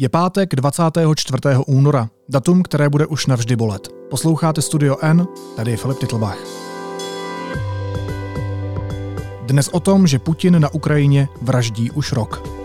Je pátek 24. února, datum, které bude už navždy bolet. Posloucháte Studio N, tady je Filip Titlbach. Dnes o tom, že Putin na Ukrajině vraždí už rok.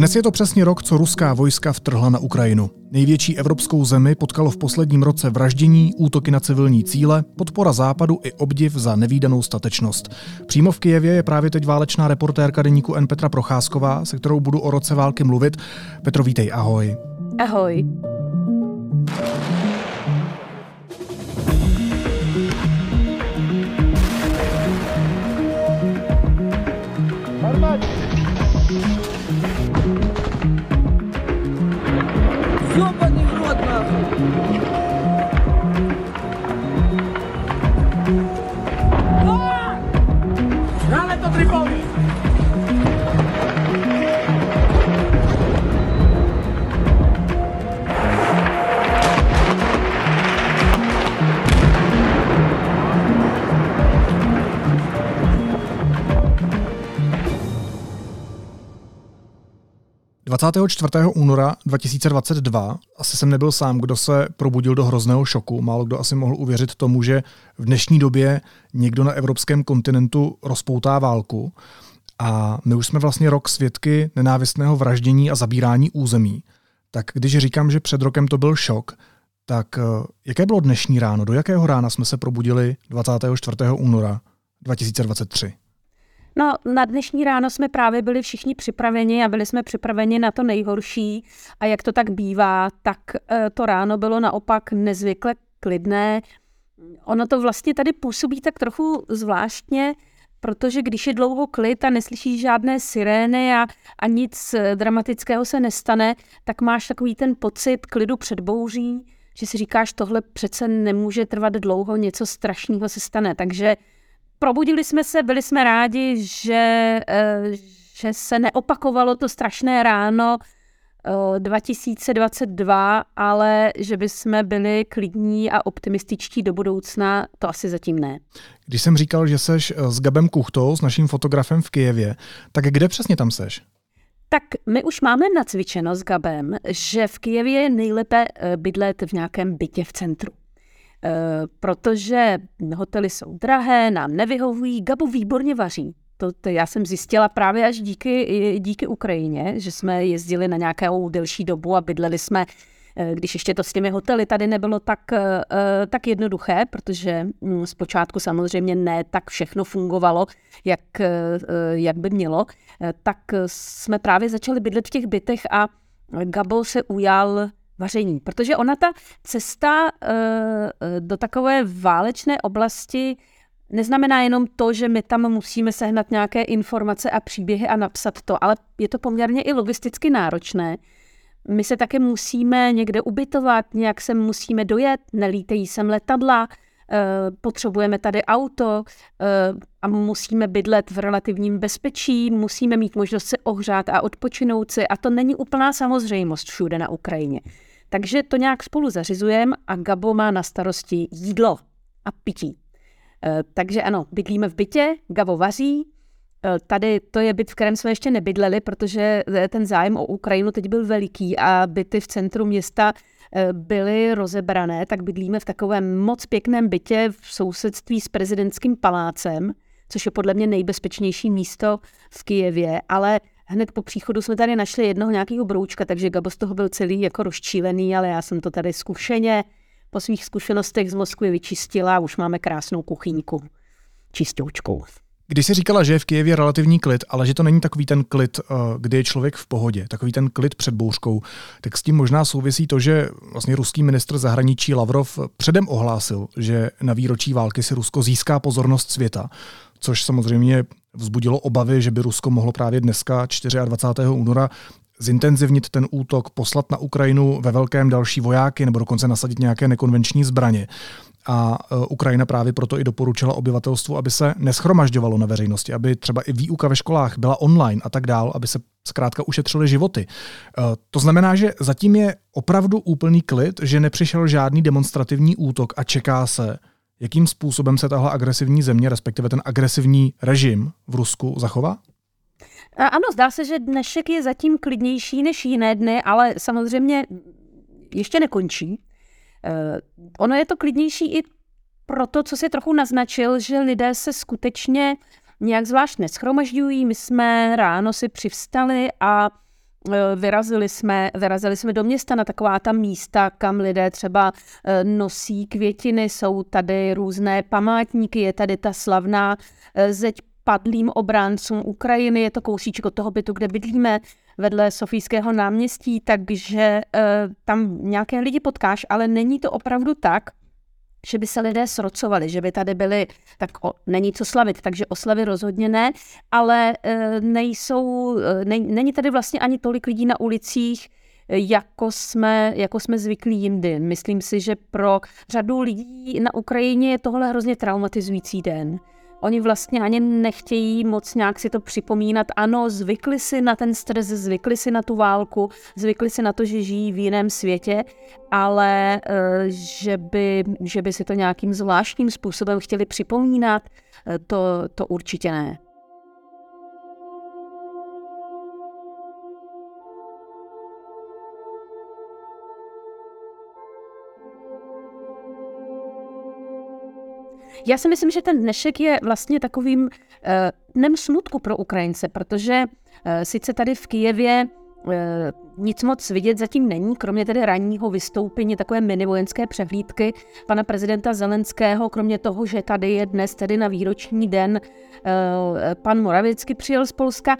Dnes je to přesně rok, co ruská vojska vtrhla na Ukrajinu. Největší evropskou zemi potkalo v posledním roce vraždění, útoky na civilní cíle, podpora západu i obdiv za nevýdanou statečnost. Přímo v Kijevě je právě teď válečná reportérka deníku N. Petra Procházková, se kterou budu o roce války mluvit. Petro, vítej, ahoj. Ahoj. 24. února 2022 asi jsem nebyl sám, kdo se probudil do hrozného šoku. Málo kdo asi mohl uvěřit tomu, že v dnešní době někdo na evropském kontinentu rozpoutá válku. A my už jsme vlastně rok svědky nenávistného vraždění a zabírání území. Tak když říkám, že před rokem to byl šok, tak eh, jaké bylo dnešní ráno? Do jakého rána jsme se probudili 24. února 2023? No, na dnešní ráno jsme právě byli všichni připraveni a byli jsme připraveni na to nejhorší. A jak to tak bývá, tak eh, to ráno bylo naopak nezvykle klidné. Ono to vlastně tady působí tak trochu zvláštně, protože když je dlouho klid a neslyšíš žádné sirény a, a nic eh, dramatického se nestane, tak máš takový ten pocit klidu před bouří, že si říkáš, tohle přece nemůže trvat dlouho, něco strašného se stane. Takže probudili jsme se, byli jsme rádi, že, eh, že se neopakovalo to strašné ráno 2022, eh, ale že by jsme byli klidní a optimističtí do budoucna, to asi zatím ne. Když jsem říkal, že seš eh, s Gabem Kuchtou, s naším fotografem v Kijevě, tak kde přesně tam seš? Tak my už máme nacvičeno s Gabem, že v Kijevě je nejlépe bydlet v nějakém bytě v centru. Eh, protože hotely jsou drahé, nám nevyhovují, Gabo výborně vaří. To, to já jsem zjistila právě až díky, díky Ukrajině, že jsme jezdili na nějakou delší dobu a bydleli jsme eh, když ještě to s těmi hotely tady nebylo tak, eh, tak jednoduché, protože hm, zpočátku samozřejmě ne tak všechno fungovalo, jak, jak by mělo, tak jsme právě začali bydlet v těch bytech a Gabo se ujal vaření. Protože ona ta cesta uh, do takové válečné oblasti neznamená jenom to, že my tam musíme sehnat nějaké informace a příběhy a napsat to, ale je to poměrně i logisticky náročné. My se také musíme někde ubytovat, nějak se musíme dojet, nelítejí sem letadla, Eh, potřebujeme tady auto eh, a musíme bydlet v relativním bezpečí, musíme mít možnost se ohřát a odpočinout si a to není úplná samozřejmost všude na Ukrajině. Takže to nějak spolu zařizujeme a Gabo má na starosti jídlo a pití. Eh, takže ano, bydlíme v bytě, Gabo vaří, Tady to je byt, v kterém jsme ještě nebydleli, protože ten zájem o Ukrajinu teď byl veliký a byty v centru města Eh, byly rozebrané, tak bydlíme v takovém moc pěkném bytě v sousedství s prezidentským palácem, což je podle mě nejbezpečnější místo v Kijevě, ale hned po příchodu jsme tady našli jednoho nějakého broučka, takže Gabo z toho byl celý jako rozčílený, ale já jsem to tady zkušeně po svých zkušenostech z Moskvy vyčistila a už máme krásnou kuchyňku čistoučkou. Když jsi říkala, že je v Kijevě relativní klid, ale že to není takový ten klid, eh, kdy je člověk v pohodě, takový ten klid před bouřkou, tak s tím možná souvisí to, že vlastně ruský ministr zahraničí Lavrov předem ohlásil, že na výročí války si Rusko získá pozornost světa, což samozřejmě vzbudilo obavy, že by Rusko mohlo právě dneska 24. února zintenzivnit ten útok, poslat na Ukrajinu ve velkém další vojáky nebo dokonce nasadit nějaké nekonvenční zbraně. a Ukrajina právě proto i doporučila obyvatelstvu, aby se neschromažďovalo na veřejnosti, aby třeba i výuka ve školách byla online a tak dál, aby se zkrátka ušetřily životy. To znamená, že zatím je opravdu úplný klid, že nepřišel žádný demonstrativní útok a čeká se, jakým způsobem se tahle agresivní země, respektive ten agresivní režim v Rusku zachová? Ano, zdá se, že dnešek je zatím klidnější než jiné dny, ale samozřejmě ještě nekončí. Eh, ono je to klidnější i proto, co si trochu naznačil, že lidé se skutečně nějak zvlášť neschromažďují. My jsme ráno si přivstali a Vyrazili jsme, vyrazili jsme do města na taková ta místa, kam lidé třeba eh, nosí květiny, jsou tady různé památníky, je tady ta slavná zeď padlým obráncům Ukrajiny, je to kousíček od toho bytu, kde bydlíme, vedle Sofijského náměstí, takže tam nějaké lidi potkáš, ale není to opravdu tak, že by se lidé srocovali, že by tady byly, tak o, není co slavit, takže oslavy rozhodně ne, ale e, nejsou, e, ne, není tady vlastně ani tolik lidí na ulicích, jako jsme, jako jsme zvyklí jindy. Myslím si, že pro řadu lidí na Ukrajině je tohle hrozně traumatizující den. Oni vlastně ani nechtějí moc nějak si to připomínat. Ano, zvykli si na ten stres, zvykli si na tu válku, zvykli si na to, že žijí v jiném světě, ale eh, že by, že by si to nějakým zvláštním způsobem chtěli připomínat, eh, to, to určitě ne. Já si myslím, že ten dnešek je vlastně takovým dnem smutku pro Ukrajince, protože uh, sice tady v Kijevě uh, nic moc vidět zatím není, kromě tedy ranního vystoupení, takové mini vojenské přehlídky pana prezidenta Zelenského, kromě toho, že tady je dnes tedy na výroční den pan Moravěcky přijel z Polska,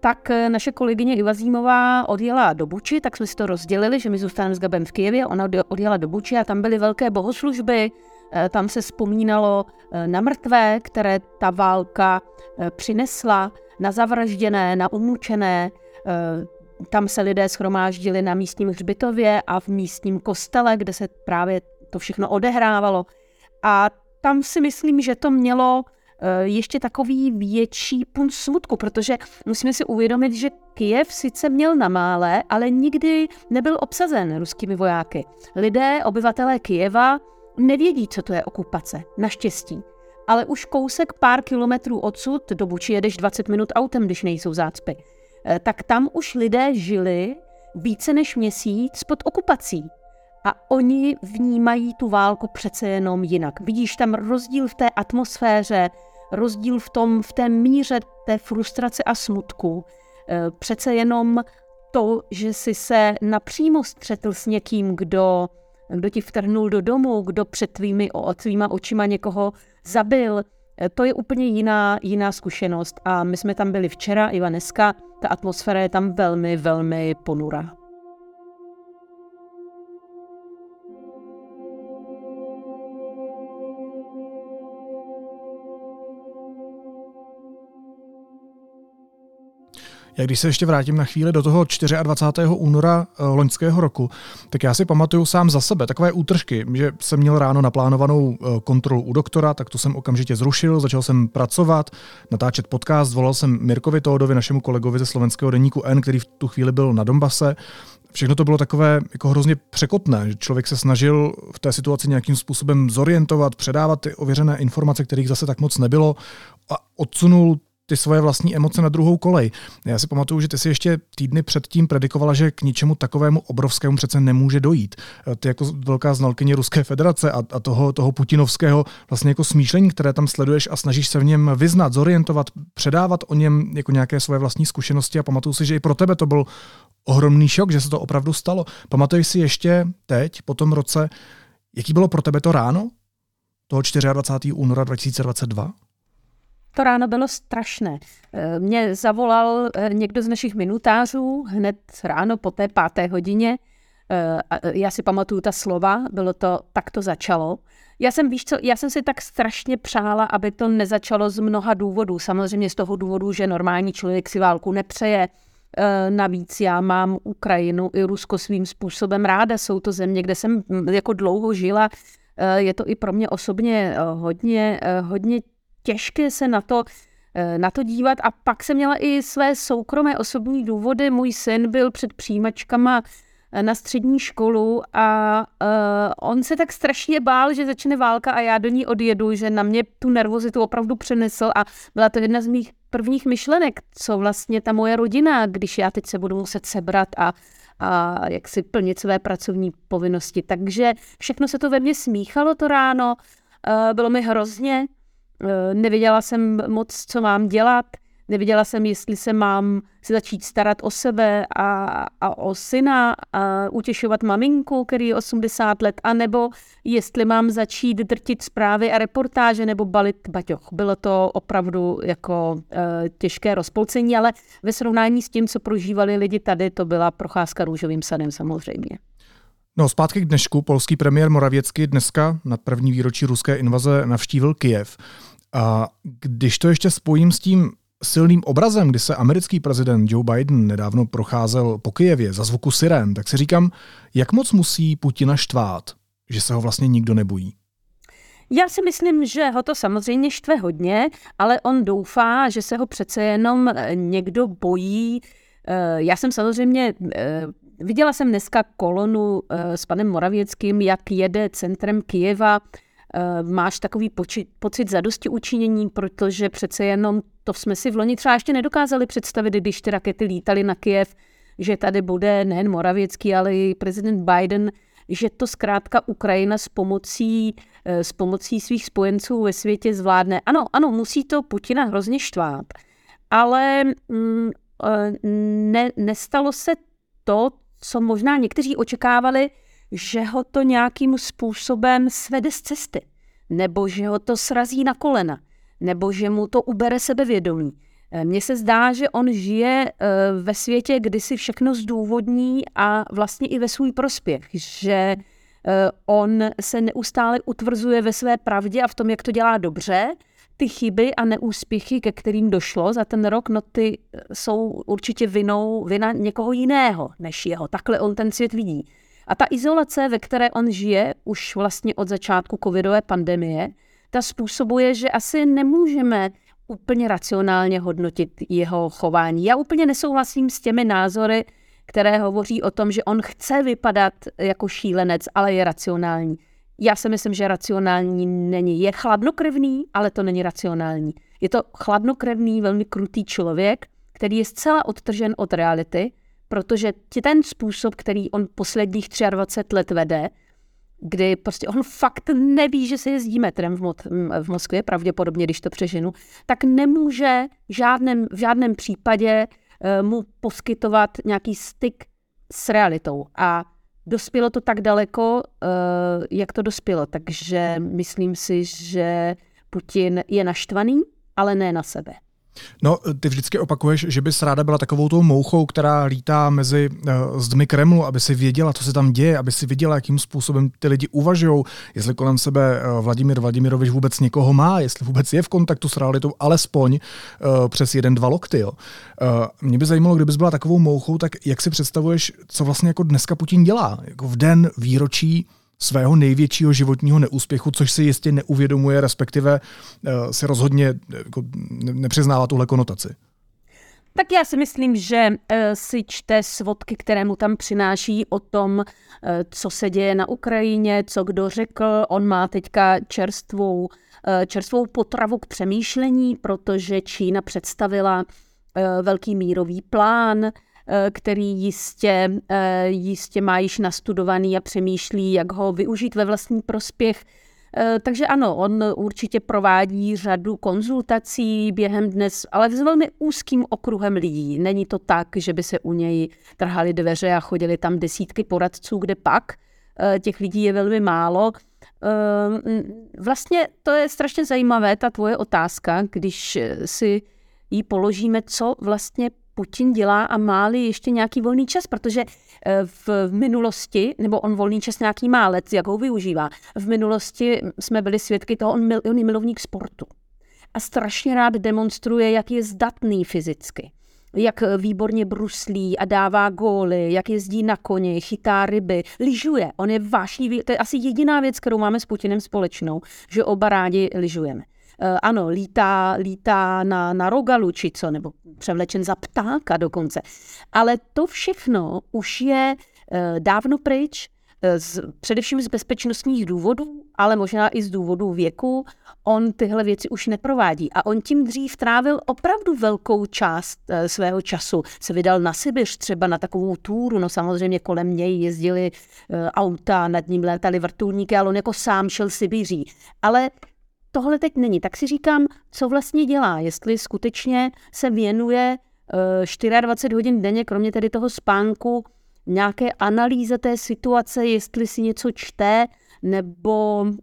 tak naše kolegyně Iva Zímová odjela do Buči, tak jsme si to rozdělili, že my zůstaneme s Gabem v Kijevě, ona odjela do Buči a tam byly velké bohoslužby, Eh, tam se vzpomínalo eh, na mrtvé, které ta válka eh, přinesla, na zavražděné, na umučené. Tam se lidé schromáždili na místním hřbitově a v místním kostele, kde se právě to všechno odehrávalo. A tam si myslím, že to mělo ještě takový větší punt smutku, protože musíme si uvědomit, že Kijev sice měl na mále, ale nikdy nebyl obsazen ruskými vojáky. Lidé, obyvatelé Kijeva, nevědí, co to je okupace, naštěstí. Ale už kousek pár kilometrů odsud, do Buči jedeš 20 minut autem, když nejsou zácpy, eh, tak tam už lidé žili více než měsíc pod okupací. A oni vnímají tu válku přece jenom jinak. Vidíš tam rozdíl v té atmosféře, rozdíl v tom, v té míře té frustrace a smutku. Eh, přece jenom to, že si se napřímo střetl s někým, kdo kdo ti vtrhnul do domu, kdo před tvými, tvýma očima někoho zabil. E, to je úplně jiná, jiná zkušenost a my jsme tam byli včera i dneska. Ta atmosféra je tam velmi, velmi ponura. Já když se ještě vrátím na chvíli do toho 24. února eh, loňského roku, tak já si pamatuju sám za sebe takové útržky, že jsem měl ráno naplánovanou eh, kontrolu u doktora, tak to jsem okamžitě zrušil, začal jsem pracovat, natáčet podcast, volal jsem Mirkovi Tódovi, našemu kolegovi ze slovenského deníku N, který v tu chvíli byl na Dombase. Všechno to bylo takové jako hrozně překotné, že člověk se snažil v té situaci nějakým způsobem zorientovat, předávat ty ověřené informace, kterých zase tak moc nebylo a odsunul ty svoje vlastní emoce na druhou kolej. Já si pamatuju, že ty si ještě týdny předtím predikovala, že k ničemu takovému obrovskému přece nemůže dojít. Ty jako velká znalkyně Ruské federace a, a toho, toho putinovského vlastně jako smýšlení, které tam sleduješ a snažíš se v něm vyznat, zorientovat, předávat o něm jako nějaké svoje vlastní zkušenosti a pamatuju si, že i pro tebe to byl ohromný šok, že se to opravdu stalo. Pamatuješ si ještě teď, po tom roce, jaký bylo pro tebe to ráno? Toho 24. února 2022? To ráno bylo strašné. Eh, mě zavolal eh, někdo z našich minutářů hned ráno po té páté hodině. Eh, já si pamatuju ta slova, bylo to, tak to začalo. Já jsem, víš co, já jsem si tak strašně přála, aby to nezačalo z mnoha důvodů. Samozřejmě z toho důvodu, že normální člověk si válku nepřeje. Navíc já mám Ukrajinu i Rusko svým způsobem ráda. Jsou to země, kde jsem hm, jako dlouho žila je to i pro mě osobně hodně, hodně těžké se na to na to dívat. A pak jsem měla i své soukromé osobní důvody. Můj syn byl před přijímačkama na střední školu a uh, on se tak strašně bál, že začne válka a já do ní odjedu, že na mě tu nervozitu opravdu přenesl a byla to jedna z mých prvních myšlenek, co vlastně ta moje rodina, když já teď se budu muset sebrat a, a jak si plnit své pracovní povinnosti. Takže všechno se to ve mně smíchalo to ráno, uh, bylo mi hrozně, nevěděla jsem moc, co mám dělat, Neviděla jsem, jestli se mám se začít starat o sebe a, a o syna a utěšovat maminku, který je 80 let, anebo jestli mám začít drtit zprávy a reportáže nebo balit baťoch. Bylo to opravdu jako e, těžké rozpolcení, ale ve srovnání s tím, co prožívali lidi tady, to byla procházka růžovým sadem samozřejmě. No, zpátky k dnešku. Polský premiér Moravěcky dneska na první výročí ruské invaze navštívil Kijev. A když to ještě spojím s tím silným obrazem, kdy se americký prezident Joe Biden nedávno procházel po Kijevě za zvuku sirén, tak si říkám, jak moc musí Putina štvát, že se ho vlastně nikdo nebojí. Já si myslím, že ho to samozřejmě štve hodně, ale on doufá, že se ho přece jenom někdo bojí. Eh, já jsem samozřejmě eh, viděla jsem dneska kolonu s panem Moravěckým, jak jede centrem Kijeva Eh, máš takový pocit zadosti učinění, protože přece jenom to jsme si v loni třeba ještě nedokázali představit, když ty rakety lítaly na Kiev, že tady bude nejen Moravěcký, ale i prezident Biden, že to zkrátka Ukrajina s pomocí, eh, s pomocí svých spojenců ve světě zvládne. Ano, ano, musí to Putina hrozně štvát, ale mm, eh, ne, nestalo se to, co možná někteří očekávali, že ho to nějakým způsobem svede z cesty, nebo že ho to srazí na kolena, nebo že mu to ubere sebevědomí. Eh, mně se zdá, že on žije eh, ve světě, kdy si všechno zdůvodní a vlastně i ve svůj prospěch, že eh, on se neustále utvrzuje ve své pravdě a v tom, jak to dělá dobře. Ty chyby a neúspěchy, ke kterým došlo za ten rok, no ty jsou určitě vinou vina někoho jiného než jeho. Takhle on ten svět vidí. A ta izolace, ve které on žije už vlastně od začátku covidové pandemie, ta způsobuje, že asi nemůžeme úplně racionálně hodnotit jeho chování. Já úplně nesouhlasím s těmi názory, které hovoří o tom, že on chce vypadat jako šílenec, ale je racionální. Já si myslím, že racionální není. Je chladnokrevný, ale to není racionální. Je to chladnokrevný, velmi krutý člověk, který je zcela odtržen od reality protože ten způsob, který on posledních 23 let vede, kdy prostě on fakt neví, že se jezdí metrem v, Mo- v Moskvě, pravděpodobně, když to přeženu, tak nemůže v žádném, v žádném případě uh, mu poskytovat nějaký styk s realitou. A dospělo to tak daleko, uh, jak to dospělo. Takže myslím si, že Putin je naštvaný, ale ne na sebe. No, ty vždycky opakuješ, že bys ráda byla takovou tou mouchou, která lítá mezi uh, zdmi Kremlu, aby si věděla, co se tam děje, aby si viděla, jakým způsobem ty lidi uvažují, jestli kolem sebe uh, Vladimír Vladimirovič vůbec někoho má, jestli vůbec je v kontaktu s realitou, alespoň uh, přes jeden, dva lokty. Jo. Uh, mě by zajímalo, kdybys byla takovou mouchou, tak jak si představuješ, co vlastně jako dneska Putin dělá? Jako v den výročí svého největšího životního neúspěchu, což si jistě neuvědomuje, respektive uh, si rozhodně jako, nepřiznává tuhle konotaci. Tak já si myslím, že uh, si čte svodky, které mu tam přináší o tom, co se děje na Ukrajině, co kdo řekl. On má teďka čerstvou, čerstvou potravu k přemýšlení, protože Čína představila velký mírový plán, Eh, který jistě, eh, jistě má již nastudovaný a přemýšlí, jak ho využít ve vlastní prospěch. Eh, takže ano, on určitě provádí řadu konzultací během dnes, ale s velmi úzkým okruhem lidí. Není to tak, že by se u něj trhali dveře a chodili tam desítky poradců, kde pak. Těch lidí je velmi málo. Vlastně to je strašně zajímavé, ta tvoje otázka, když si ji položíme, co vlastně Putin dělá a má-li ještě nějaký volný čas, protože eh, v minulosti, nebo on volný čas nějaký má let, jak ho využívá, v minulosti jsme byli svědky toho, on, mil, on je milovník sportu a strašně rád demonstruje, jak je zdatný fyzicky jak výborně bruslí a dává góly, jak jezdí na koni, chytá ryby, lyžuje. On je vášnivý, to je asi jediná věc, kterou máme s Putinem společnou, že oba rádi lyžujeme. Eh, ano, lítá, lítá na, na rogalu či co, nebo převlečen za ptáka dokonce. Ale to všechno už je eh, dávno pryč, eh, z, především z bezpečnostních důvodů, ale možná i z důvodů věku, on tyhle věci už neprovádí. A on tím dřív trávil opravdu velkou část svého času. Se vydal na Sibiř třeba na takovou túru, no samozřejmě kolem něj jezdili auta, nad ním létali vrtulníky, ale on jako sám šel Sibiří. Ale tohle teď není. Tak si říkám, co vlastně dělá, jestli skutečně se věnuje 24 eh, hodin denně, kromě tedy toho spánku, nějaké analýze té situace, jestli si něco čte, nebo mm,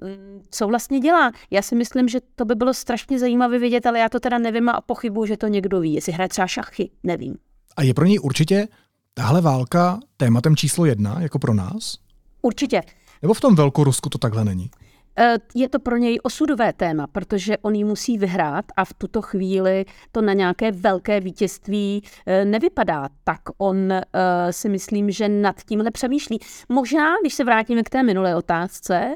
co vlastně dělá. Já si myslím, že to by bylo strašně zajímavé vidět, ale já to teda nevím a pochybuji, že to někdo ví. Jestli hraje třeba šachy, nevím. A je pro něj určitě tahle válka tématem číslo jedna, jako pro nás? Určitě. Nebo v tom Velkorusku to takhle není? Eh, je to pro něj osudové téma, protože on ji musí vyhrát a v tuto chvíli to na nějaké velké vítězství eh, nevypadá. Tak on eh, si myslím, že nad tímhle přemýšlí. Možná, když se vrátíme k té minulé otázce,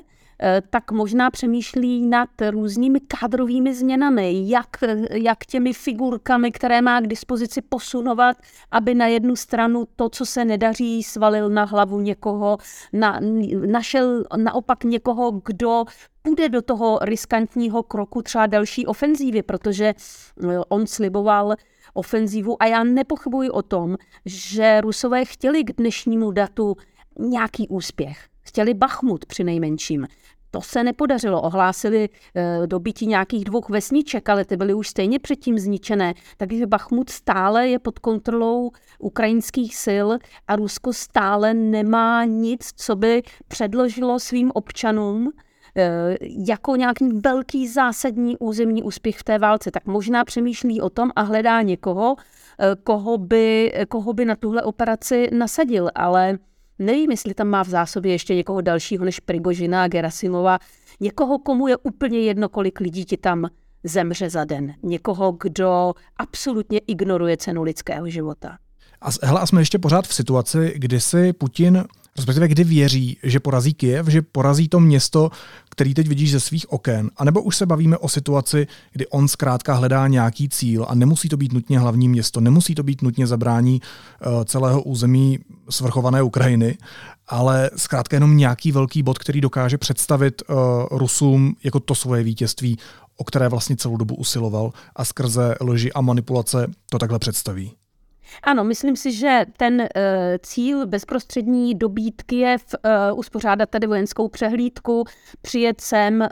tak možná přemýšlí nad různými kádrovými změnami, jak, jak těmi figurkami, které má k dispozici posunovat, aby na jednu stranu to, co se nedaří, svalil na hlavu někoho, na, našel naopak někoho, kdo půjde do toho riskantního kroku třeba další ofenzívy, protože eh, on sliboval ofenzívu a já nepochybuji o tom, že Rusové chtěli k dnešnímu datu nějaký úspěch. Chtěli Bachmut při nejmenším. To se nepodařilo. Ohlásili e, dobytí nějakých dvou vesniček, ale ty byly už stejně předtím zničené. Takže Bachmut stále je pod kontrolou ukrajinských sil a Rusko stále nemá nic, co by předložilo svým občanům e, jako nějaký velký zásadní územní úspěch v té válce. Tak možná přemýšlí o tom a hledá někoho, e, koho by, koho by na tuhle operaci nasadil, ale Nevím, jestli tam má v zásobě ještě někoho dalšího než Prigožina a Gerasimova, někoho, komu je úplně jedno, kolik lidí ti tam zemře za den. Někoho, kdo absolutně ignoruje cenu lidského života. A, hele, a jsme ještě pořád v situaci, kdy si Putin respektive kdy věří, že porazí Kyjev, že porazí to město, který teď vidíš ze svých oken, anebo už se bavíme o situaci, kdy on zkrátka hledá nějaký cíl a nemusí to být nutně hlavní město, nemusí to být nutně zabrání uh, celého území svrchované Ukrajiny, ale zkrátka jenom nějaký velký bod, který dokáže představit uh, Rusům jako to svoje vítězství, o které vlastně celou dobu usiloval a skrze lži a manipulace to takhle představí. Ano, myslím si, že ten uh, cíl bezprostřední dobít Kiev, uh, uspořádat tady vojenskou přehlídku, přijet sem uh,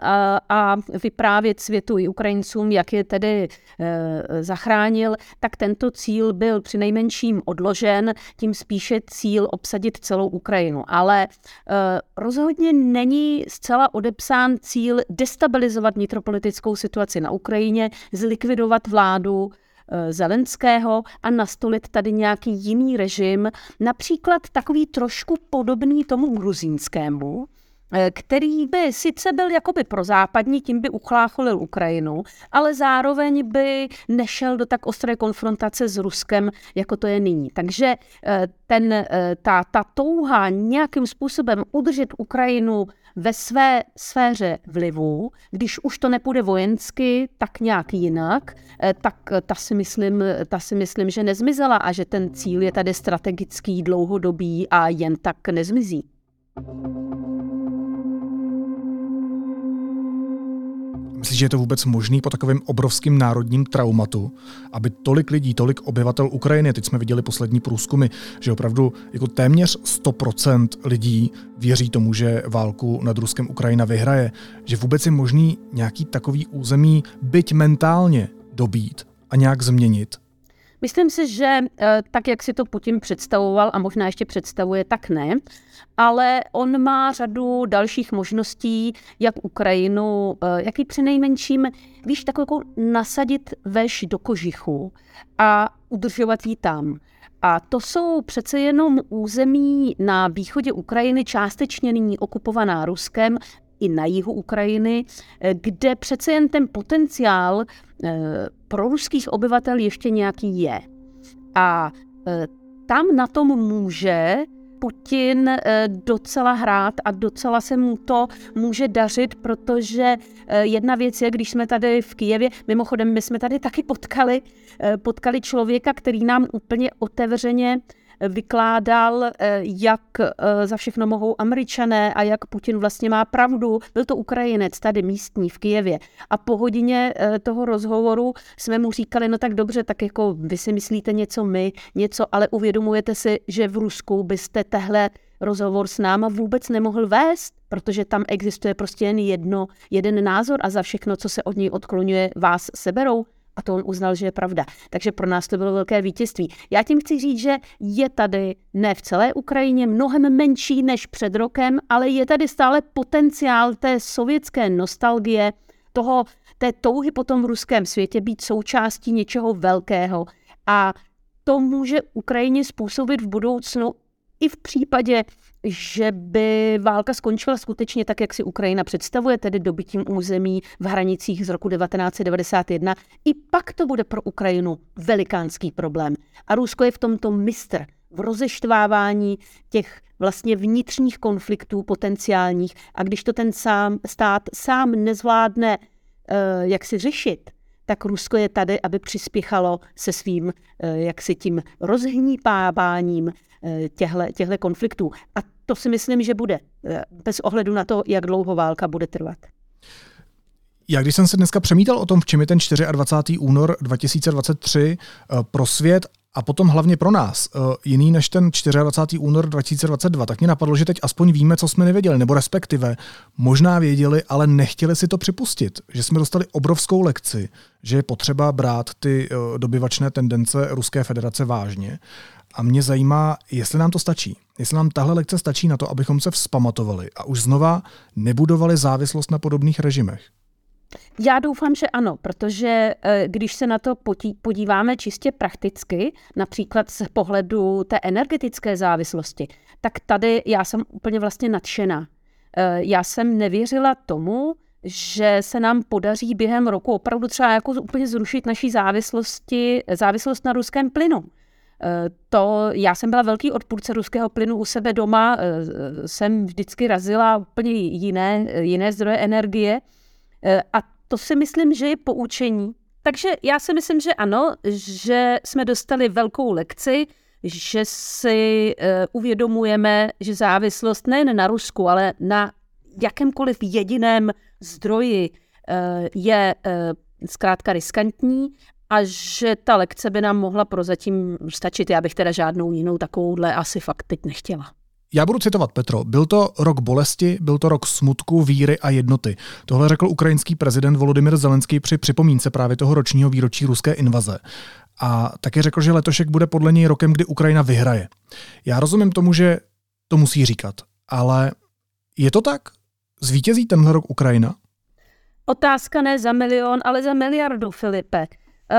a vyprávět světu i Ukrajincům, jak je tedy zachránil, tak tento cíl byl při nejmenším odložen, tím spíše cíl obsadit celou Ukrajinu. Ale rozhodně není zcela odepsán cíl destabilizovat vnitropolitickou situaci na Ukrajině, zlikvidovat vládu, Eh, Zelenského a nastolit tady nějaký jiný režim, například takový trošku podobný tomu gruzínskému, eh, který by sice byl jakoby prozápadní, tím by uchlácholil Ukrajinu, ale zároveň by nešel do tak ostré konfrontace s Ruskem, jako to je nyní. Takže eh, ten, ta, ta touha nějakým způsobem udržet Ukrajinu ve své sféře vlivu, když už to nepůjde vojensky, tak nějak jinak, eh, tak ta si, myslím, ta si myslím, že nezmizela a že ten cíl je tady strategický, dlouhodobý a jen tak nezmizí. Myslíš, že je to vůbec možný po takovém obrovském národním traumatu, aby tolik lidí, tolik obyvatel Ukrajiny, teď jsme viděli poslední průzkumy, že opravdu jako téměř 100% lidí věří tomu, že válku nad Ruskem Ukrajina vyhraje, že vůbec je možný nějaký takový území, byť mentálně, dobít a nějak změnit, Myslím si, že eh, tak, jak si to Putin představoval a možná ještě představuje, tak ne, ale on má řadu dalších možností, jak Ukrajinu, eh, jaký při nejmenším, víš, takovou jako nasadit veš do kožichu a udržovat ji tam. A to jsou přece jenom území na východě Ukrajiny, částečně nyní okupovaná Ruskem, i na jihu Ukrajiny, eh, kde přece jen ten potenciál pro ruských obyvatel ještě nějaký je. A tam na tom může Putin eh, docela hrát a docela se mu to může dařit, protože eh, jedna věc je, když jsme tady v Kijevě, mimochodem my jsme tady taky potkali, eh, potkali člověka, který nám úplně otevřeně vykládal, eh, jak eh, za všechno mohou američané a jak Putin vlastně má pravdu. Byl to Ukrajinec tady místní v Kijevě. A po hodině eh, toho rozhovoru jsme mu říkali, no tak dobře, tak jako vy si myslíte něco my, něco, ale uvědomujete si, že v Rusku byste tehle rozhovor s náma vůbec nemohl vést, protože tam existuje prostě jen jedno, jeden názor a za všechno, co se od něj odklonuje, vás seberou. A to on uznal, že je pravda. Takže pro nás to bylo velké vítězství. Já tím chci říct, že je tady ne v celé Ukrajině mnohem menší než před rokem, ale je tady stále potenciál té sovětské nostalgie, toho, té touhy potom v ruském světě být součástí něčeho velkého. A to může Ukrajině způsobit v budoucnu i v případě, že by válka skončila skutečně tak, jak si Ukrajina představuje, tedy dobytím území v hranicích z roku 1991, i pak to bude pro Ukrajinu velikánský problém. A Rusko je v tomto mistr v rozeštvávání těch vlastně vnitřních konfliktů potenciálních. A když to ten sám, stát sám nezvládne, uh, jak si řešit, tak Rusko je tady, aby přispěchalo se svým, uh, jak si tím rozhnípáváním Eh, těchto konfliktů. A to si myslím, že bude, eh, bez ohledu na to, jak dlouho válka bude trvat. Já když jsem se dneska přemítal o tom, v čem je ten 24. únor 2023 eh, pro svět a potom hlavně pro nás jiný než ten 24. únor 2022, tak mě napadlo, že teď aspoň víme, co jsme nevěděli, nebo respektive možná věděli, ale nechtěli si to připustit, že jsme dostali obrovskou lekci, že je potřeba brát ty dobyvačné tendence Ruské federace vážně a mě zajímá, jestli nám to stačí. Jestli nám tahle lekce stačí na to, abychom se vzpamatovali a už znova nebudovali závislost na podobných režimech. Já doufám, že ano, protože eh, když se na to podíváme čistě prakticky, například z pohledu té energetické závislosti, tak tady já jsem úplně vlastně nadšená. Eh, já jsem nevěřila tomu, že se nám podaří během roku opravdu třeba jako úplně zrušit naší závislosti, závislost na ruském plynu. Eh, to, já jsem byla velký odpůrce ruského plynu u sebe doma, jsem vždycky razila úplně jiné, jiné zdroje energie a to si myslím, že je poučení. Takže já si myslím, že ano, že jsme dostali velkou lekci, že si uvědomujeme, že závislost nejen na Rusku, ale na jakémkoliv jediném zdroji je zkrátka riskantní a že ta lekce by nám mohla prozatím stačit. Já bych teda žádnou jinou takovouhle asi fakt teď nechtěla. Já budu citovat Petro. Byl to rok bolesti, byl to rok smutku, víry a jednoty. Tohle řekl ukrajinský prezident Volodymyr Zelenský při připomínce právě toho ročního výročí ruské invaze. A taky řekl, že letošek bude podle něj rokem, kdy Ukrajina vyhraje. Já rozumím tomu, že to musí říkat, ale je to tak? Zvítězí tenhle rok Ukrajina? Otázka ne za milion, ale za miliardu, Filipe. Uh,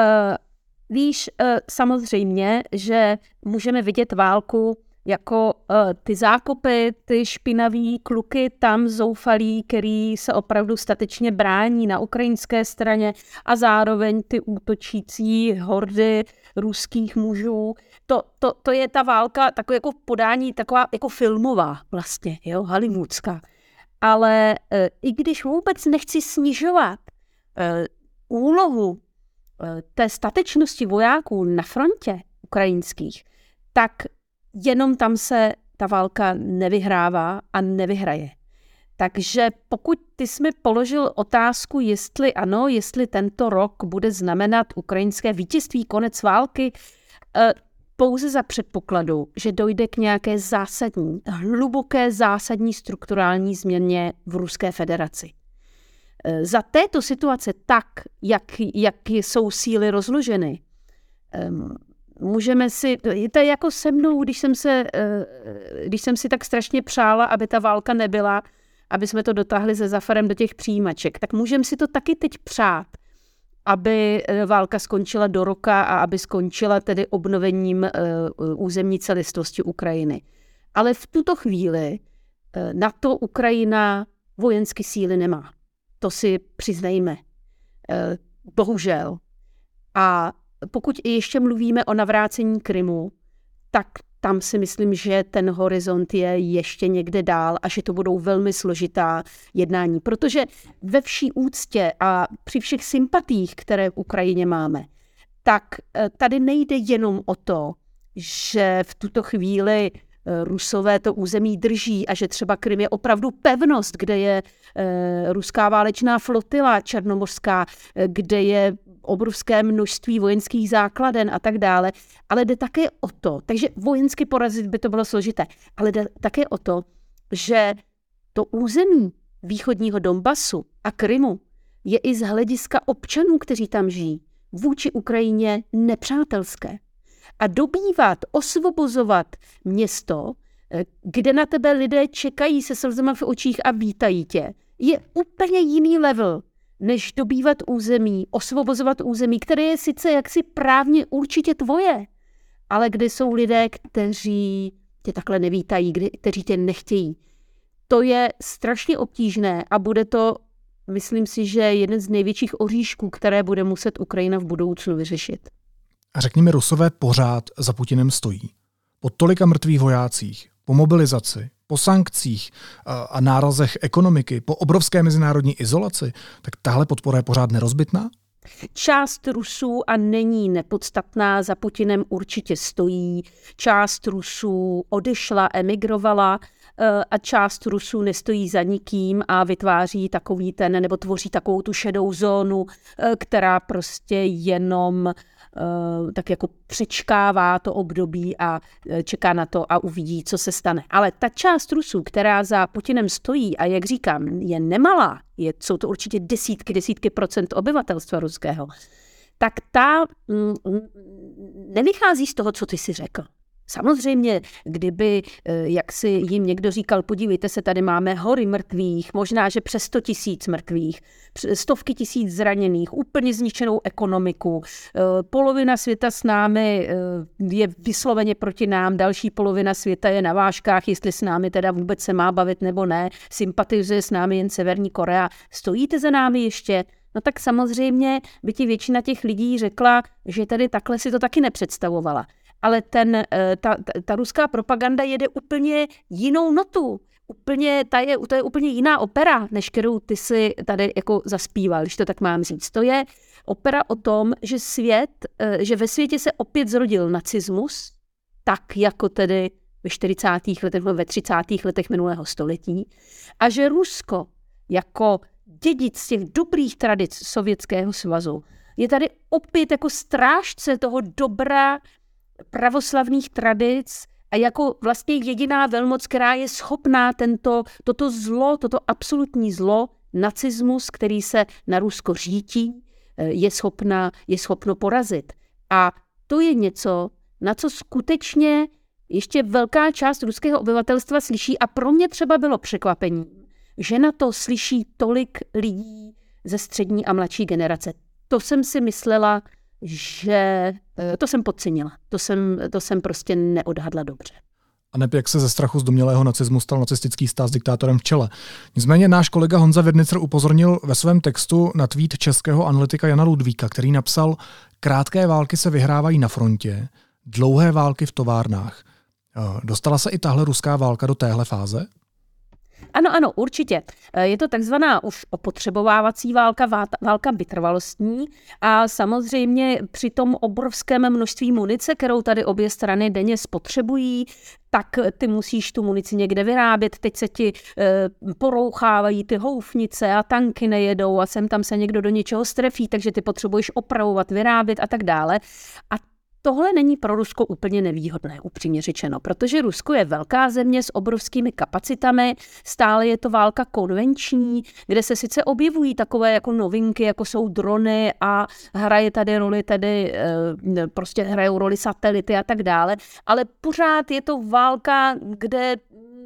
víš, uh, samozřejmě, že můžeme vidět válku jako uh, ty zákopy, ty špinaví kluky tam zoufalí, který se opravdu statečně brání na ukrajinské straně a zároveň ty útočící hordy ruských mužů. To, to, to je ta válka takové jako podání, taková jako filmová vlastně, jo, hollywoodská. Ale uh, i když vůbec nechci snižovat uh, úlohu Eh, té statečnosti vojáků na frontě ukrajinských, tak jenom tam se ta válka nevyhrává a nevyhraje. Takže pokud ty jsi mi položil otázku, jestli ano, jestli tento rok bude znamenat ukrajinské vítězství, konec války, eh, pouze za předpokladu, že dojde k nějaké zásadní, hluboké zásadní strukturální změně v Ruské federaci. Eh, za této situace tak, jak, jak jsou síly rozloženy, můžeme si, to je jako se mnou, když jsem, se, eh, když jsem si tak strašně přála, aby ta válka nebyla, aby jsme to dotáhli ze Zafarem do těch přijímaček, tak můžeme si to taky teď přát, aby eh, válka skončila do roka a aby skončila tedy obnovením územní celistvosti Ukrajiny. Ale v tuto chvíli na to Ukrajina vojenské síly nemá. To si přiznejme. Eh, bohužel. A pokud ještě mluvíme o navrácení Krymu, tak tam si myslím, že ten horizont je ještě někde dál a že to budou velmi složitá jednání. Protože ve vší úctě a při všech sympatích, které v Ukrajině máme, tak eh, tady nejde jenom o to, že v tuto chvíli Rusové to území drží a že třeba Krym je opravdu pevnost, kde je e, ruská válečná flotila černomořská, kde je obrovské množství vojenských základen a tak dále, ale jde také o to, takže vojensky porazit by to bylo složité, ale jde také o to, že to území východního Donbasu a Krymu je i z hlediska občanů, kteří tam žijí, vůči Ukrajině nepřátelské. A dobývat, osvobozovat město, eh, kde na tebe lidé čekají se slzama v očích a vítají tě, je úplně jiný level než dobývat území, osvobozovat území, které je sice jaksi právně určitě tvoje, ale kde jsou lidé, kteří tě takhle nevítají, kteří tě nechtějí. To je strašně obtížné a bude to, myslím si, že jeden z největších oříšků, které bude muset Ukrajina v budoucnu vyřešit. A řekni mi, Rusové pořád za Putinem stojí. Po tolika mrtvých vojácích, po mobilizaci, po sankcích a nárazech ekonomiky, po obrovské mezinárodní izolaci, tak tahle podpora je pořád nerozbitná? Část Rusů a není nepodstatná, za Putinem určitě stojí. Část Rusů odešla, emigrovala e, a část Rusů nestojí za nikým a vytváří takový ten, nebo tvoří takovou tu šedou zónu, e, která prostě jenom tak jako přečkává to období a eh, čeká na to a uvidí, co se stane. Ale ta část Rusů, která za Putinem stojí a jak říkám, je nemalá, je, jsou to určitě desítky, desítky procent obyvatelstva ruského, tak ta mm, mm nevychází z toho, co ty si řekl. Samozřejmě, kdyby, eh, jak si jim někdo říkal, podívejte se, tady máme hory mrtvých, možná, že přes 100 tisíc mrtvých, stovky tisíc zraněných, úplně zničenou ekonomiku, eh, polovina světa s námi eh, je vysloveně proti nám, další polovina světa je na vážkách, jestli s námi teda vůbec se má bavit nebo ne, sympatizuje s námi jen Severní Korea. Stojíte za námi ještě? No tak samozřejmě by ti většina těch lidí řekla, že tady takhle si to taky nepředstavovala ale ten, eh, ta, ta, ta ruská propaganda jede úplně jinou notu. Úplně, ta je, to je úplně jiná opera, než kterou ty si tady jako zaspíval, když to tak mám říct. To je opera o tom, že svět, eh, že ve světě se opět zrodil nacismus, tak jako tedy ve 40. letech, ve 30. letech minulého století, a že Rusko jako dědic těch dobrých tradic Sovětského svazu je tady opět jako strážce toho dobra pravoslavných tradic a jako vlastně jediná velmoc, která je schopná tento, toto zlo, toto absolutní zlo, nacismus, který se na Rusko řítí, eh, je, schopna, je schopno porazit. A to je něco, na co skutečně ještě velká část ruského obyvatelstva slyší a pro mě třeba bylo překvapení, že na to slyší tolik lidí ze střední a mladší generace. To jsem si myslela, že eh, to jsem podcenila. To jsem, to jsem prostě neodhadla dobře. A neb jak se ze strachu z domělého nacismu stal nacistický stát s diktátorem v čele. Nicméně náš kolega Honza Vědnicer upozornil ve svém textu na tweet českého analytika Jana Ludvíka, který napsal, krátké války se vyhrávají na frontě, dlouhé války v továrnách. Eh, dostala se i tahle ruská válka do téhle fáze? Ano, ano, určitě. Eh, je to takzvaná už opotřebovávací válka, válka vytrvalostní a samozřejmě při tom obrovském množství munice, kterou tady obě strany denně spotřebují, tak ty musíš tu munici někde vyrábět, teď se ti e, porouchávají ty houfnice a tanky nejedou a sem tam se někdo do něčeho strefí, takže ty potřebuješ opravovat, vyrábět a tak dále. A Tohle není pro Rusko úplně nevýhodné, upřímně řečeno, protože Rusko je velká země s obrovskými kapacitami, stále je to válka konvenční, kde se sice objevují takové jako novinky, jako jsou drony a hraje tady roli tady, eh, prostě hrajou roli satelity a tak dále, ale pořád je to válka, kde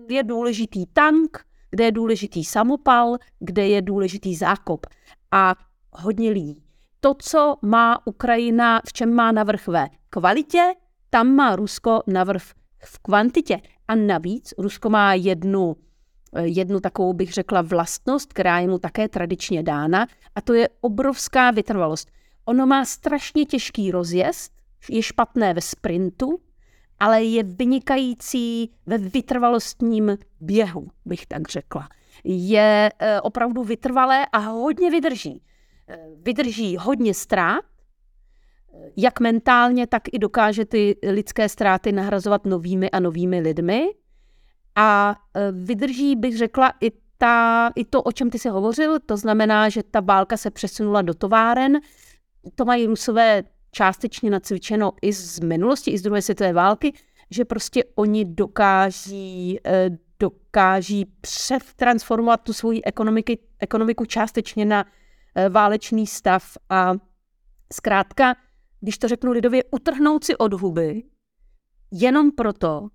je důležitý tank, kde je důležitý samopal, kde je důležitý zákop. A hodně lidí. To, co má Ukrajina, v čem má navrh ve kvalitě, tam má Rusko navrh v kvantitě. A navíc Rusko má jednu, eh, jednu takovou, bych řekla, vlastnost, která je mu také tradičně dána, a to je obrovská vytrvalost. ono má strašně těžký rozjezd, je špatné ve sprintu, ale je vynikající ve vytrvalostním běhu, bych tak řekla. Je e, opravdu vytrvalé a hodně vydrží. E, vydrží hodně ztrát, jak mentálně, tak i dokáže ty lidské ztráty nahrazovat novými a novými lidmi. A e, vydrží, bych řekla, i, ta, i to, o čem ty jsi hovořil, to znamená, že ta válka se přesunula do továren. To mají Rusové částečně nacvičeno i z minulosti, i z druhé světové války, že prostě oni dokáží, e, dokáží přetransformovat tu svoji ekonomiky, ekonomiku částečně na e, válečný stav a zkrátka když to řeknu lidově, utrhnout si od huby, jenom proto,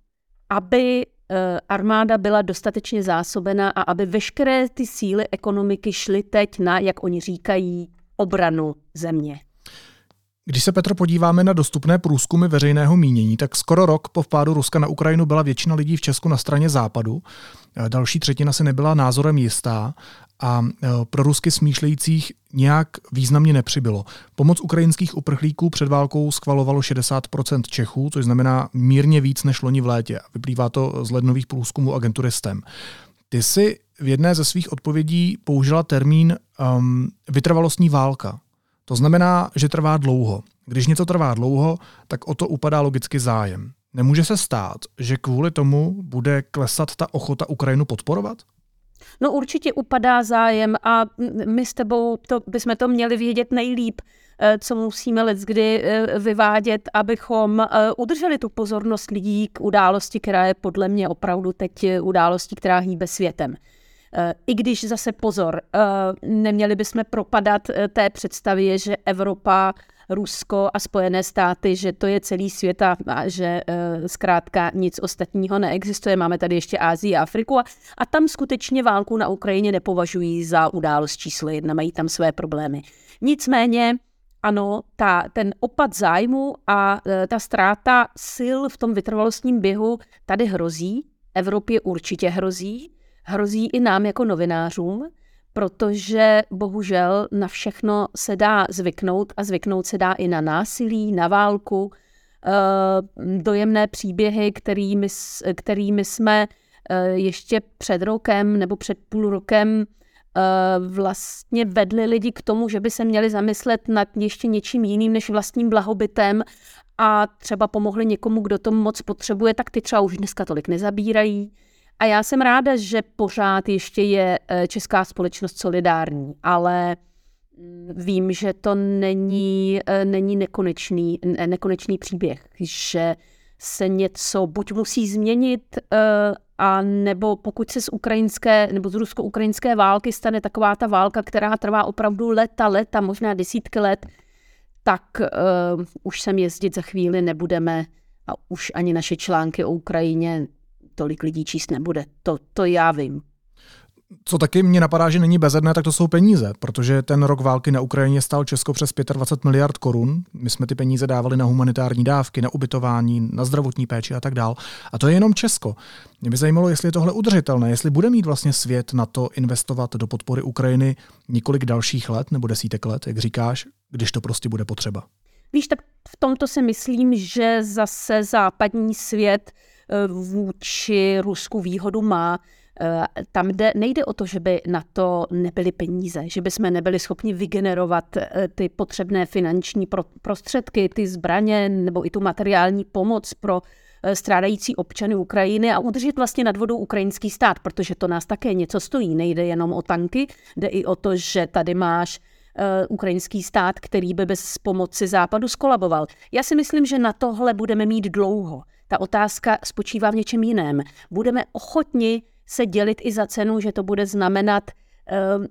aby eh, armáda byla dostatečně zásobena a aby veškeré ty síly ekonomiky šly teď na, jak oni říkají, obranu země. Když se, Petro, podíváme na dostupné průzkumy veřejného mínění, tak skoro rok po vpádu Ruska na Ukrajinu byla většina lidí v Česku na straně západu. Eh, další třetina se nebyla názorem jistá a eh, pro rusky smýšlejících nějak významně nepřibylo. Pomoc ukrajinských uprchlíků před válkou schvalovalo 60% Čechů, což znamená mírně víc než loni v létě. Vyplývá to z lednových průzkumů agentury STEM. Ty si v jedné ze svých odpovědí použila termín um, vytrvalostní válka. To znamená, že trvá dlouho. Když něco trvá dlouho, tak o to upadá logicky zájem. Nemůže se stát, že kvůli tomu bude klesat ta ochota Ukrajinu podporovat? No určitě upadá zájem a my s tebou to, bychom to měli vědět nejlíp, eh, co musíme let kdy eh, vyvádět, abychom eh, udrželi tu pozornost lidí k události, která je podle mě opravdu teď událostí, která hýbe světem. I když zase pozor, neměli bychom propadat té představě, že Evropa Rusko a Spojené státy, že to je celý svět a, že e, zkrátka nic ostatního neexistuje. Máme tady ještě Ázii a Afriku a, a tam skutečně válku na Ukrajině nepovažují za událost číslo jedna, mají tam své problémy. Nicméně ano, ta, ten opad zájmu a e, ta ztráta sil v tom vytrvalostním běhu tady hrozí. Evropě určitě hrozí. Hrozí i nám jako novinářům protože bohužel na všechno se dá zvyknout a zvyknout se dá i na násilí, na válku, eh, dojemné příběhy, kterými, kterými jsme eh, ještě před rokem nebo před půl rokem eh, vlastně vedli lidi k tomu, že by se měli zamyslet nad ještě něčím jiným než vlastním blahobytem a třeba pomohli někomu, kdo to moc potřebuje, tak ty třeba už dneska tolik nezabírají. A já jsem ráda, že pořád ještě je eh, česká společnost solidární, ale mm, vím, že to není, eh, není nekonečný, nekonečný příběh, že se něco buď musí změnit, eh, a nebo pokud se z ukrajinské nebo z rusko-ukrajinské války stane taková ta válka, která trvá opravdu leta, leta, možná desítky let, tak uh, už sem jezdit za chvíli nebudeme a už ani naše články o Ukrajině tolik lidí číst nebude. To, to já vím. Co taky mě napadá, že není bezedné, tak to jsou peníze, protože ten rok války na Ukrajině stál Česko přes 25 miliard korun. My jsme ty peníze dávali na humanitární dávky, na ubytování, na zdravotní péči a tak dál. A to je jenom Česko. Mě by zajímalo, jestli je tohle udržitelné, jestli bude mít vlastně svět na to investovat do podpory Ukrajiny několik dalších let nebo desítek let, jak říkáš, když to prostě bude potřeba. Víš, tak v tomto si myslím, že zase západní svět vůči Rusku výhodu má. Eh, tam jde, nejde o to, že by na to nebyly peníze, že by jsme nebyli schopni vygenerovat eh, ty potřebné finanční prostředky, ty zbraně nebo i tu materiální pomoc pro eh, strádající občany Ukrajiny a udržet vlastně nad vodou ukrajinský stát, protože to nás také něco stojí. Nejde jenom o tanky, jde i o to, že tady máš ukrajinský stát, který by bez pomoci západu skolaboval. Já si myslím, že na tohle budeme mít dlouho. Ta otázka spočívá v něčem jiném. Budeme ochotni se dělit i za cenu, že to bude znamenat ehm,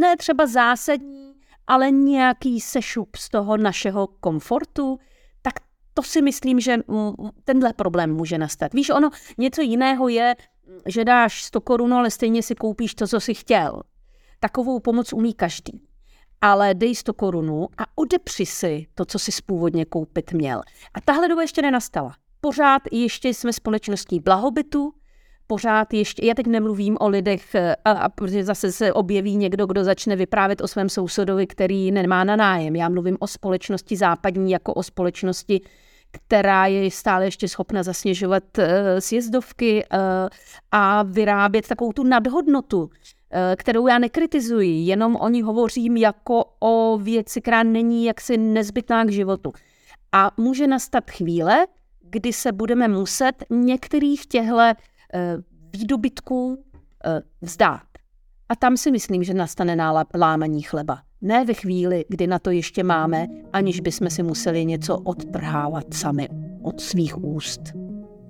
ne třeba zásadní, ale nějaký sešup z toho našeho komfortu, tak to si myslím, že tenhle problém může nastat. Víš, ono něco jiného je, že dáš 100 korun, ale stejně si koupíš to, co jsi chtěl. Takovou pomoc umí každý. Ale dej 100 korunu a odepři si to, co jsi původně koupit měl. A tahle doba ještě nenastala pořád ještě jsme společností blahobytu, pořád ještě, já teď nemluvím o lidech, eh, a, a protože zase se objeví někdo, kdo začne vyprávět o svém sousedovi, který nemá na nájem. Já mluvím o společnosti západní jako o společnosti, která je stále ještě schopna zasněžovat uh, sjezdovky uh, a vyrábět takovou tu nadhodnotu, uh, kterou já nekritizuji, jenom o ní hovořím jako o věci, která není jaksi nezbytná k životu. A může nastat chvíle, kdy se budeme muset některých těchto uh, výdobytků uh, vzdát. A tam si myslím, že nastane lámaní chleba. Ne ve chvíli, kdy na to ještě máme, aniž bychom si museli něco odtrhávat sami od svých úst.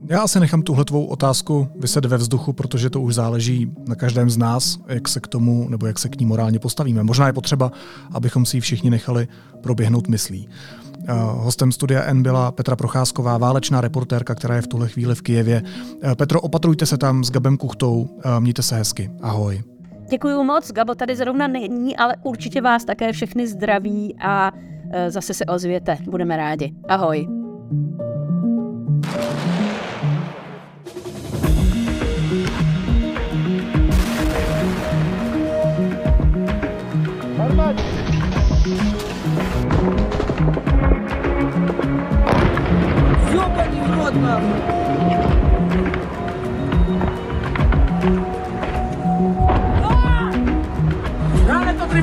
Já asi nechám tuhle tvou otázku vyset ve vzduchu, protože to už záleží na každém z nás, jak se k tomu nebo jak se k ní morálně postavíme. Možná je potřeba, abychom si ji všichni nechali proběhnout myslí. Eh, hostem studia N byla Petra Procházková, válečná reportérka, která je v tuhle chvíli v Kijevě. Eh, Petro, opatrujte se tam s Gabem Kuchtou, eh, mějte se hezky. Ahoj. Děkuji moc, Gabo tady zrovna není, ale určitě vás také všechny zdraví a zase se ozvěte. Budeme rádi. Ahoj. холодно. Run into three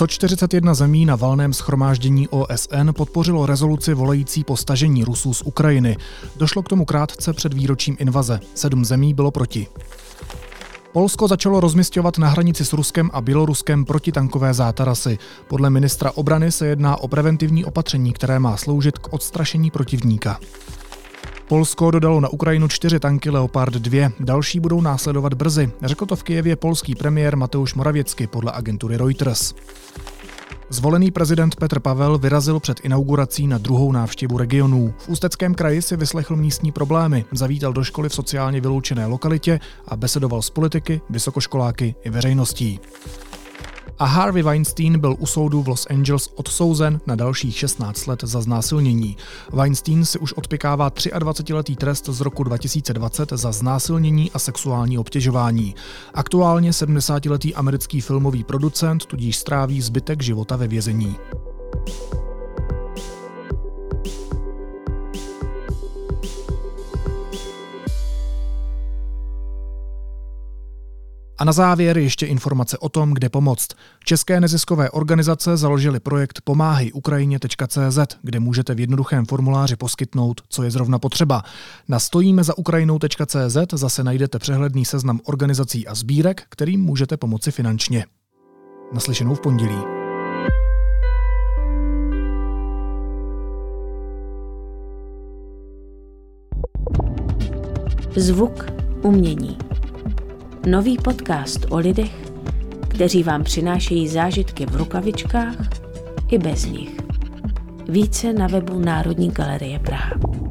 141 zemí na valném schromáždění OSN podpořilo rezoluci volající po stažení Rusů z Ukrajiny. Došlo k tomu krátce před výročím invaze. Sedm zemí bylo proti. Polsko začalo rozmistovat na hranici s Ruskem a Běloruskem protitankové zátarasy. Podle ministra obrany se jedná o preventivní opatření, které má sloužit k odstrašení protivníka. Polsko dodalo na Ukrajinu čtyři tanky Leopard 2, další budou následovat brzy, řekl to v Kijevě polský premiér Mateusz Moravěcky podle agentury Reuters. Zvolený prezident Petr Pavel vyrazil před inaugurací na druhou návštěvu regionů. V Ústeckém kraji si vyslechl místní problémy, zavítal do školy v sociálně vyloučené lokalitě a besedoval s politiky, vysokoškoláky i veřejností a Harvey Weinstein byl u soudu v Los Angeles odsouzen na dalších 16 let za znásilnění. Weinstein si už odpikává 23-letý trest z roku 2020 za znásilnění a sexuální obtěžování. Aktuálně 70-letý americký filmový producent tudíž stráví zbytek života ve vězení. A na závěr ještě informace o tom, kde pomoct. České neziskové organizace založily projekt pomáhajukrajině.cz, kde můžete v jednoduchém formuláři poskytnout, co je zrovna potřeba. Na stojíme za ukrajinou.cz zase najdete přehledný seznam organizací a sbírek, kterým můžete pomoci finančně. Naslyšenou v pondělí. Zvuk umění. Nový podcast o lidech, kteří vám přinášejí zážitky v rukavičkách i bez nich. Více na webu Národní galerie Praha.